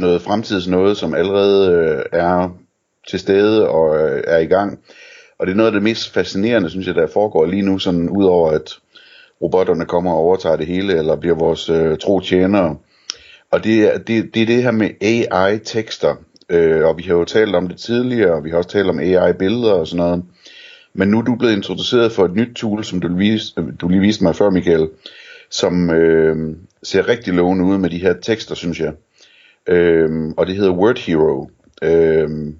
noget fremtids noget, som allerede øh, er til stede og øh, er i gang. Og det er noget af det mest fascinerende, synes jeg, der foregår lige nu, sådan udover at robotterne kommer og overtager det hele, eller bliver vores øh, tro tjenere. Og det er det, det, er det her med AI-tekster. Øh, og vi har jo talt om det tidligere, og vi har også talt om AI-billeder og sådan noget. Men nu er du blevet introduceret for et nyt tool, som du, viste, øh, du lige viste mig før, Michael, som øh, ser rigtig lovende ud med de her tekster, synes jeg. Øh, og det hedder Word Hero. Øhm,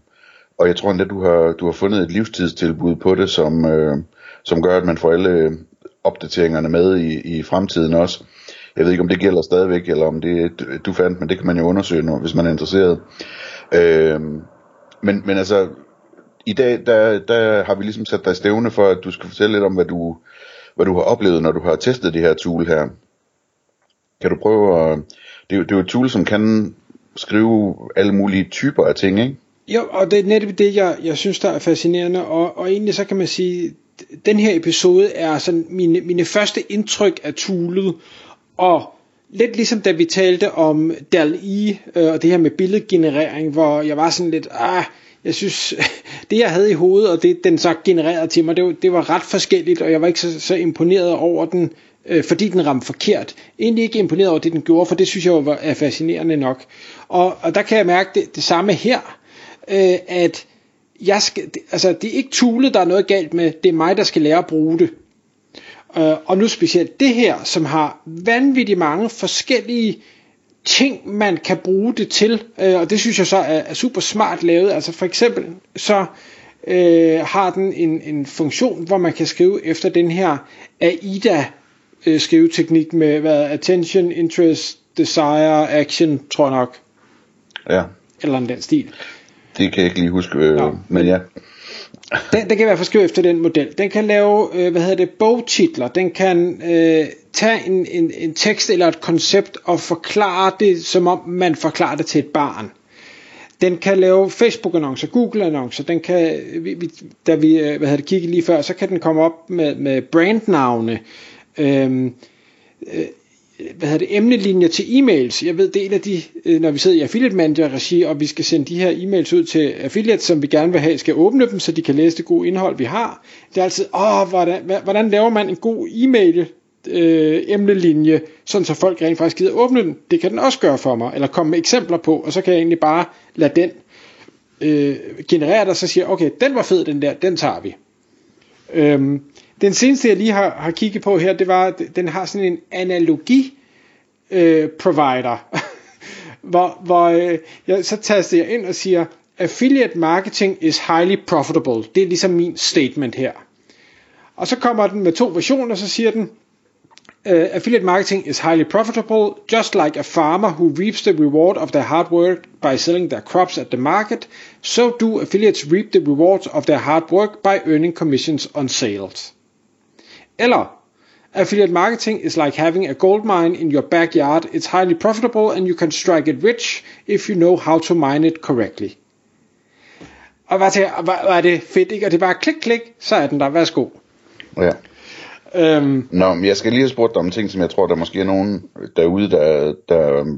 og jeg tror endda, du har, du har fundet et livstidstilbud på det, som, øh, som gør, at man får alle opdateringerne med i, i fremtiden også. Jeg ved ikke, om det gælder stadigvæk, eller om det du fandt, men det kan man jo undersøge nu, hvis man er interesseret. Øh, men, men altså, i dag, der, der har vi ligesom sat dig stævne for, at du skal fortælle lidt om, hvad du, hvad du har oplevet, når du har testet det her tool her. Kan du prøve at... Det det er jo et tool, som kan skrive alle mulige typer af ting, ikke? Jo, og det er netop det, jeg, jeg synes, der er fascinerende, og, og egentlig så kan man sige, den her episode er sådan mine, mine første indtryk af Tulet, og lidt ligesom da vi talte om dal i øh, og det her med billedgenerering, hvor jeg var sådan lidt, ah, jeg synes, det jeg havde i hovedet, og det den så genererede til mig, det var, det var ret forskelligt, og jeg var ikke så, så imponeret over den, øh, fordi den ramte forkert. Egentlig ikke imponeret over det, den gjorde, for det synes jeg var er fascinerende nok. Og, og der kan jeg mærke det, det samme her, øh, at jeg skal, altså, det er ikke Tule, der er noget galt med, det er mig, der skal lære at bruge det. Øh, og nu specielt det her, som har vanvittigt mange forskellige ting, man kan bruge det til, øh, og det synes jeg så er, er super smart lavet. Altså for eksempel så øh, har den en, en funktion, hvor man kan skrive efter den her AIDA øh, skriveteknik med hvad, attention, interest, desire, action, tror jeg nok. Ja. Eller en den stil. Det kan jeg ikke lige huske, øh, men ja. Den, den kan i hvert fald skrive efter den model. Den kan lave, øh, hvad hedder det, bogtitler. Den kan øh, tage en, en, en tekst eller et koncept og forklare det, som om man forklarer det til et barn. Den kan lave Facebook-annoncer, Google-annoncer. Den kan, vi, vi, da vi øh, hvad hedder det, kiggede lige før, så kan den komme op med, med brandnavne. Øhm, øh, hvad hedder det, emnelinjer til e-mails. Jeg ved, det er en af de, øh, når vi sidder i affiliate manager regi, og vi skal sende de her e-mails ud til affiliates, som vi gerne vil have, skal åbne dem, så de kan læse det gode indhold, vi har. Det er altid, åh, hvordan, hvordan laver man en god e-mail øh, emnelinje, sådan så folk rent faktisk gider åbne den. Det kan den også gøre for mig, eller komme med eksempler på, og så kan jeg egentlig bare lade den øh, generere der, så siger okay, den var fed den der, den tager vi. Øhm, den seneste jeg lige har, har kigget på her, det var, den har sådan en analogi øh, provider, hvor, hvor øh, jeg, så taster jeg ind og siger, affiliate marketing is highly profitable. Det er ligesom min statement her. Og så kommer den med to versioner, så siger den, Uh, affiliate marketing is highly profitable, just like a farmer who reaps the reward of their hard work by selling their crops at the market, so do affiliates reap the rewards of their hard work by earning commissions on sales. Eller, affiliate marketing is like having a gold mine in your backyard. It's highly profitable and you can strike it rich if you know how to mine it correctly. Og hvad, til, hvad er det fedt, ikke? Og det er bare klik, klik, så er den der. Værsgo. Ja. Øhm, Nå, men jeg skal lige have spurgt dig om ting, som jeg tror, der måske er nogen derude, der, der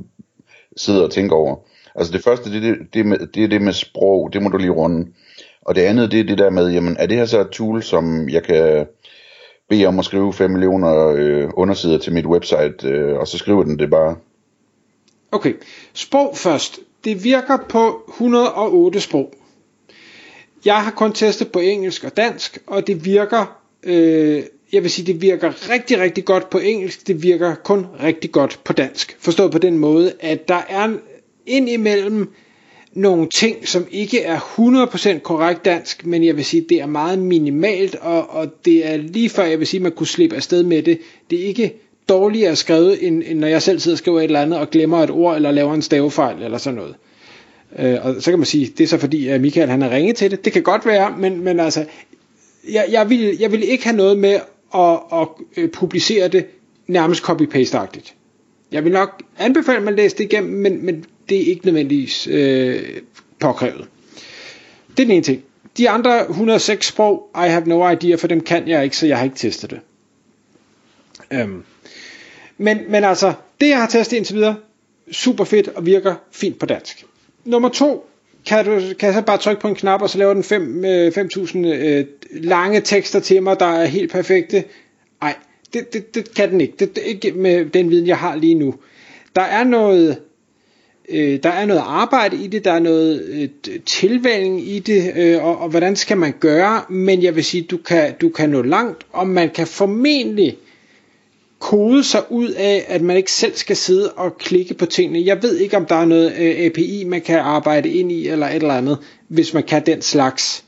sidder og tænker over. Altså det første, det, det, det, med, det er det med sprog, det må du lige runde. Og det andet, det er det der med, jamen er det her så et tool, som jeg kan bede om at skrive 5 millioner øh, undersider til mit website, øh, og så skriver den det bare? Okay, sprog først. Det virker på 108 sprog. Jeg har kun testet på engelsk og dansk, og det virker øh, jeg vil sige, det virker rigtig, rigtig godt på engelsk, det virker kun rigtig godt på dansk. Forstået på den måde, at der er indimellem nogle ting, som ikke er 100% korrekt dansk, men jeg vil sige, det er meget minimalt, og, og det er lige før, jeg vil sige, man kunne slippe afsted med det. Det er ikke dårligere skrevet, end, end når jeg selv sidder og skriver et eller andet, og glemmer et ord, eller laver en stavefejl, eller sådan noget. Øh, og så kan man sige, det er så fordi, at Michael han har ringet til det. Det kan godt være, men, men altså, jeg, jeg, vil, jeg vil ikke have noget med at, at øh, publicere det nærmest copy-paste-agtigt. Jeg vil nok anbefale, at man læser det igennem, men, men det er ikke nødvendigvis øh, påkrævet. Det er den ene ting. De andre 106 sprog, I have no idea, for dem kan jeg ikke, så jeg har ikke testet det. Øhm. Men, men altså, det jeg har testet indtil videre, super fedt og virker fint på dansk. Nummer to, kan, du, kan jeg så bare trykke på en knap, og så laver den 5.000 øh, øh, lange tekster til mig, der er helt perfekte? Det, det, det kan den ikke. Det, det, ikke med den viden, jeg har lige nu. Der er noget, øh, der er noget arbejde i det, der er noget øh, tilvælling i det, øh, og, og hvordan skal man gøre, men jeg vil sige, du kan, du kan nå langt, og man kan formentlig kode sig ud af, at man ikke selv skal sidde og klikke på tingene. Jeg ved ikke, om der er noget øh, API, man kan arbejde ind i, eller et eller andet, hvis man kan den slags.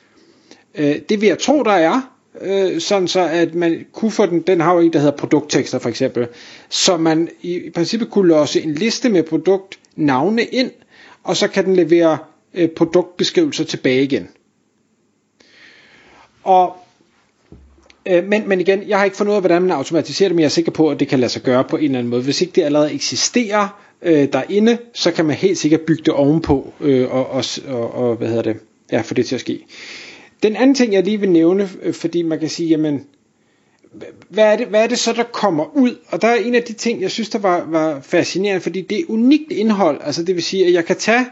Øh, det vil jeg tro, der er, øh, sådan så at man kunne få den, den har jo en, der hedder produkttekster for eksempel, så man i, i princippet kunne låse en liste med produktnavne ind, og så kan den levere øh, produktbeskrivelser tilbage igen. Og Øh, men, men igen, jeg har ikke fundet ud af, hvordan man automatiserer det, men jeg er sikker på, at det kan lade sig gøre på en eller anden måde. Hvis ikke det allerede eksisterer øh, derinde, så kan man helt sikkert bygge det ovenpå, øh, og, og, og, og hvad hedder det, ja, få det til at ske. Den anden ting, jeg lige vil nævne, øh, fordi man kan sige, jamen, hvad er, det, hvad er det så, der kommer ud? Og der er en af de ting, jeg synes, der var, var fascinerende, fordi det er unikt indhold. Altså det vil sige, at jeg kan tage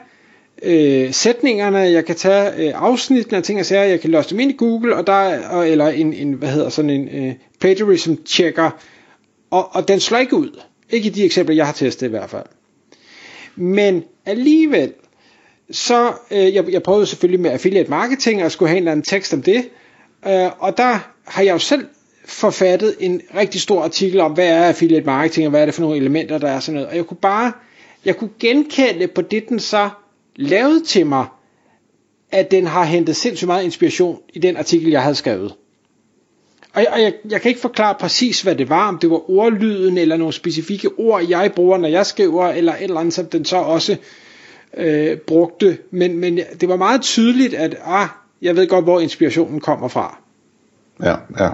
øh, sætningerne, jeg kan tage øh, afsnittene af ting og sager, jeg kan låse dem ind i Google, og der og, eller en, en, hvad hedder sådan en øh, plagiarism checker, og, og den slår ikke ud. Ikke i de eksempler, jeg har testet i hvert fald. Men alligevel, så, øh, jeg, jeg prøvede selvfølgelig med affiliate marketing, og skulle have en eller anden tekst om det, øh, og der har jeg jo selv forfattet en rigtig stor artikel om, hvad er affiliate marketing, og hvad er det for nogle elementer, der er sådan noget, og jeg kunne bare, jeg kunne genkende på det, den så lavede til mig, at den har hentet sindssygt meget inspiration i den artikel, jeg havde skrevet. Og, jeg, og jeg, jeg kan ikke forklare præcis, hvad det var, om det var ordlyden, eller nogle specifikke ord, jeg bruger, når jeg skriver, eller et eller andet, som den så også øh, brugte. Men, men det var meget tydeligt, at ah, jeg ved godt, hvor inspirationen kommer fra. Ja, ja.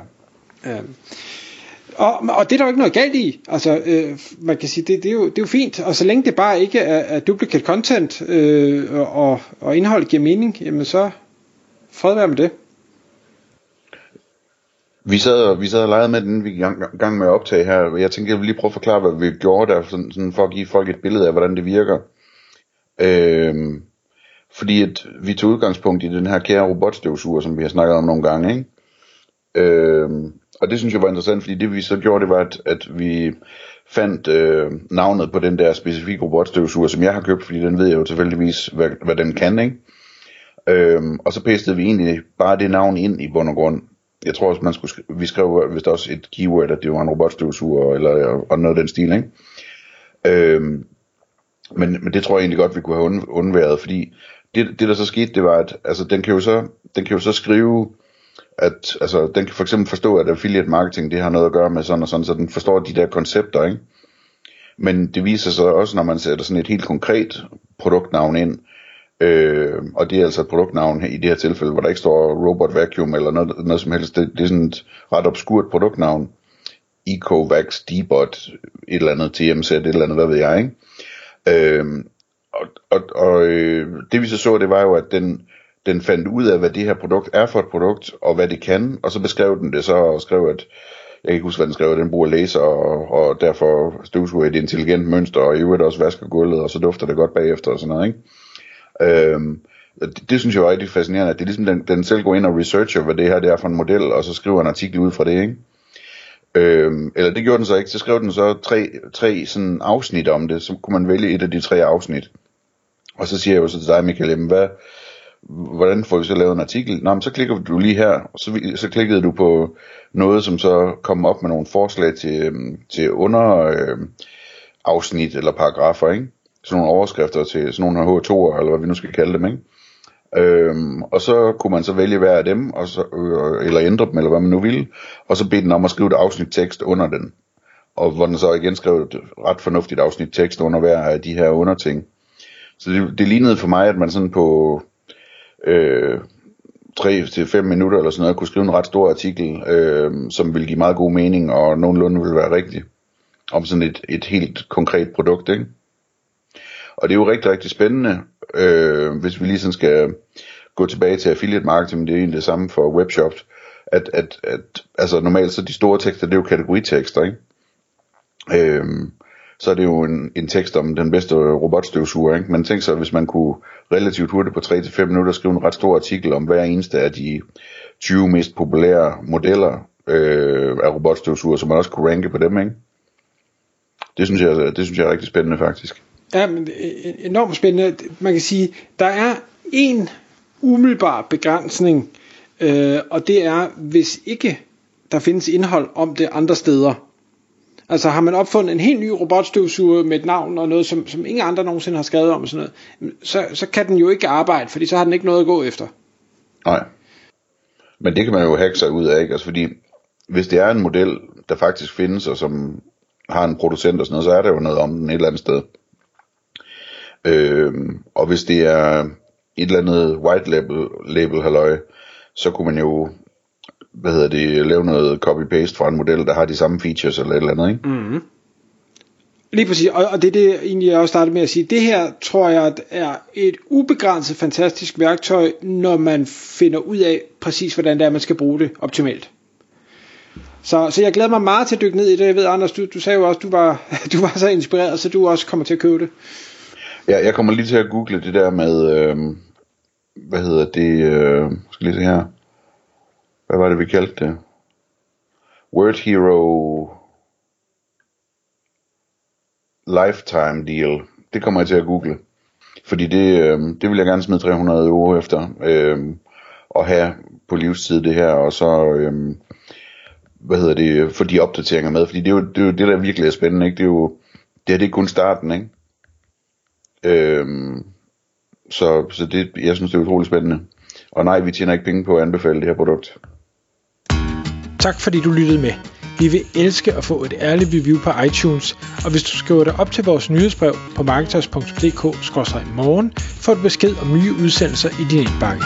Øh, og, og det er der jo ikke noget galt i. Altså, øh, man kan sige, det, det, er jo, det er jo fint. Og så længe det bare ikke er, er duplicate content, øh, og, og indhold giver mening, jamen så fred være med det. Vi sad, vi sad og legede med den, vi gang, gang med at optage her. Jeg tænkte, jeg vil lige prøve at forklare, hvad vi gjorde der, sådan, sådan for at give folk et billede af, hvordan det virker. Øhm, fordi at vi tog udgangspunkt i den her kære robotstøvsuger, som vi har snakket om nogle gange. Ikke? Øhm, og det synes jeg var interessant, fordi det vi så gjorde, det var, at, at vi fandt øh, navnet på den der specifikke robotstøvsuger, som jeg har købt, fordi den ved jeg jo tilfældigvis, hvad, hvad den kan, ikke? Øhm, og så pastede vi egentlig bare det navn ind i bund og grund. Jeg tror også, man skulle, vi skrev vist også et keyword, at det var en robotstøvsuger, eller og noget af den stil, ikke? Øhm, men, men det tror jeg egentlig godt, vi kunne have undværet, fordi det, det der så skete, det var, at altså, den, kan jo så, den kan jo så skrive at altså, den kan for eksempel forstå, at affiliate marketing, det har noget at gøre med sådan og sådan, så den forstår de der koncepter, ikke? Men det viser sig også, når man sætter sådan et helt konkret produktnavn ind, øh, og det er altså et produktnavn i det her tilfælde, hvor der ikke står Robot Vacuum eller noget, noget som helst, det, det er sådan et ret obskurt produktnavn, Ecovax, Dbot, et eller andet, TMZ, et eller andet, hvad ved jeg, ikke? Øhm, og og, og øh, det vi så så, det var jo, at den, den fandt ud af, hvad det her produkt er for et produkt, og hvad det kan, og så beskrev den det så, og skrev, at jeg kan ikke huske, hvad den skrev, at den bruger laser, og, og derfor støvsuger et intelligent mønster, og i øvrigt også vasker gulvet, og så dufter det godt bagefter, og sådan noget, ikke? Øhm, det, det synes jeg var rigtig fascinerende, at det er ligesom, den, den selv går ind og researcher, hvad det her det er for en model, og så skriver en artikel ud fra det, ikke? Øhm, eller det gjorde den så ikke, så skrev den så tre, tre sådan afsnit om det, så kunne man vælge et af de tre afsnit. Og så siger jeg jo så til dig, Michael, jamen, hvad, hvordan får vi så lavet en artikel? Nå, men så klikker du lige her, og så, så klikkede du på noget, som så kom op med nogle forslag til, øhm, til under øh, afsnit eller paragrafer, ikke? Sådan nogle overskrifter til sådan nogle H2'er, eller hvad vi nu skal kalde dem, ikke? Øhm, og så kunne man så vælge hver af dem, og så, øh, eller ændre dem, eller hvad man nu ville, og så bede den om at skrive et afsnit tekst under den. Og hvor den så igen skrev et ret fornuftigt afsnit tekst under hver af de her underting. Så det, det lignede for mig, at man sådan på øh, 3-5 minutter eller sådan noget, kunne skrive en ret stor artikel, øh, som ville give meget god mening, og nogenlunde ville være rigtig, om sådan et, et helt konkret produkt, ikke? Og det er jo rigtig, rigtig spændende, øh, hvis vi lige sådan skal gå tilbage til affiliate marketing, det er egentlig det samme for webshops, at, at, at altså normalt så de store tekster, det er jo kategoritekster, ikke? Øh, så er det jo en, en tekst om den bedste robotstøvsuger, ikke? Men tænk så, hvis man kunne relativt hurtigt på 3-5 minutter skrive en ret stor artikel om hver eneste af de 20 mest populære modeller øh, af robotstøvsuger, så man også kunne ranke på dem, ikke? Det synes jeg, det synes jeg er rigtig spændende faktisk. Ja, men øh, øh, enormt spændende. Man kan sige, der er en umiddelbar begrænsning, øh, og det er, hvis ikke der findes indhold om det andre steder. Altså har man opfundet en helt ny robotstøvsuger med et navn og noget, som, som ingen andre nogensinde har skrevet om, og sådan noget, så, så kan den jo ikke arbejde, fordi så har den ikke noget at gå efter. Nej. Men det kan man jo hacke sig ud af, ikke? Altså fordi, hvis det er en model, der faktisk findes, og som har en producent og sådan noget, så er der jo noget om den et eller andet sted. Øh, og hvis det er et eller andet white label, label halløj, så kunne man jo hvad hedder det, lave noget copy-paste fra en model, der har de samme features eller et eller andet, ikke? Mm. Lige præcis, og, og det er det egentlig jeg også startede med at sige. Det her tror jeg er et ubegrænset fantastisk værktøj, når man finder ud af præcis hvordan det er, man skal bruge det optimalt. Så, så jeg glæder mig meget til at dykke ned i det. Jeg ved, Anders, du, du sagde jo også, du var, du var så inspireret, så du også kommer til at købe det. Ja, jeg kommer lige til at google det der med, øh, hvad hedder det, øh, skal lige se her, hvad var det vi kaldte det? Word Hero Lifetime Deal. Det kommer jeg til at google. Fordi det, øh, det vil jeg gerne smide 300 euro efter. Øh, og have på livstid det her. Og så, øh, hvad hedder det, få de opdateringer med. Fordi det er jo det, er jo det der virkelig er spændende. Ikke? Det er jo, det her det er kun starten, ikke? Øhm, så så det, jeg synes, det er utroligt spændende. Og nej, vi tjener ikke penge på at anbefale det her produkt. Tak fordi du lyttede med. Vi vil elske at få et ærligt review på iTunes, og hvis du skriver dig op til vores nyhedsbrev på marketers.dk-morgen, får du besked om nye udsendelser i din indbakke.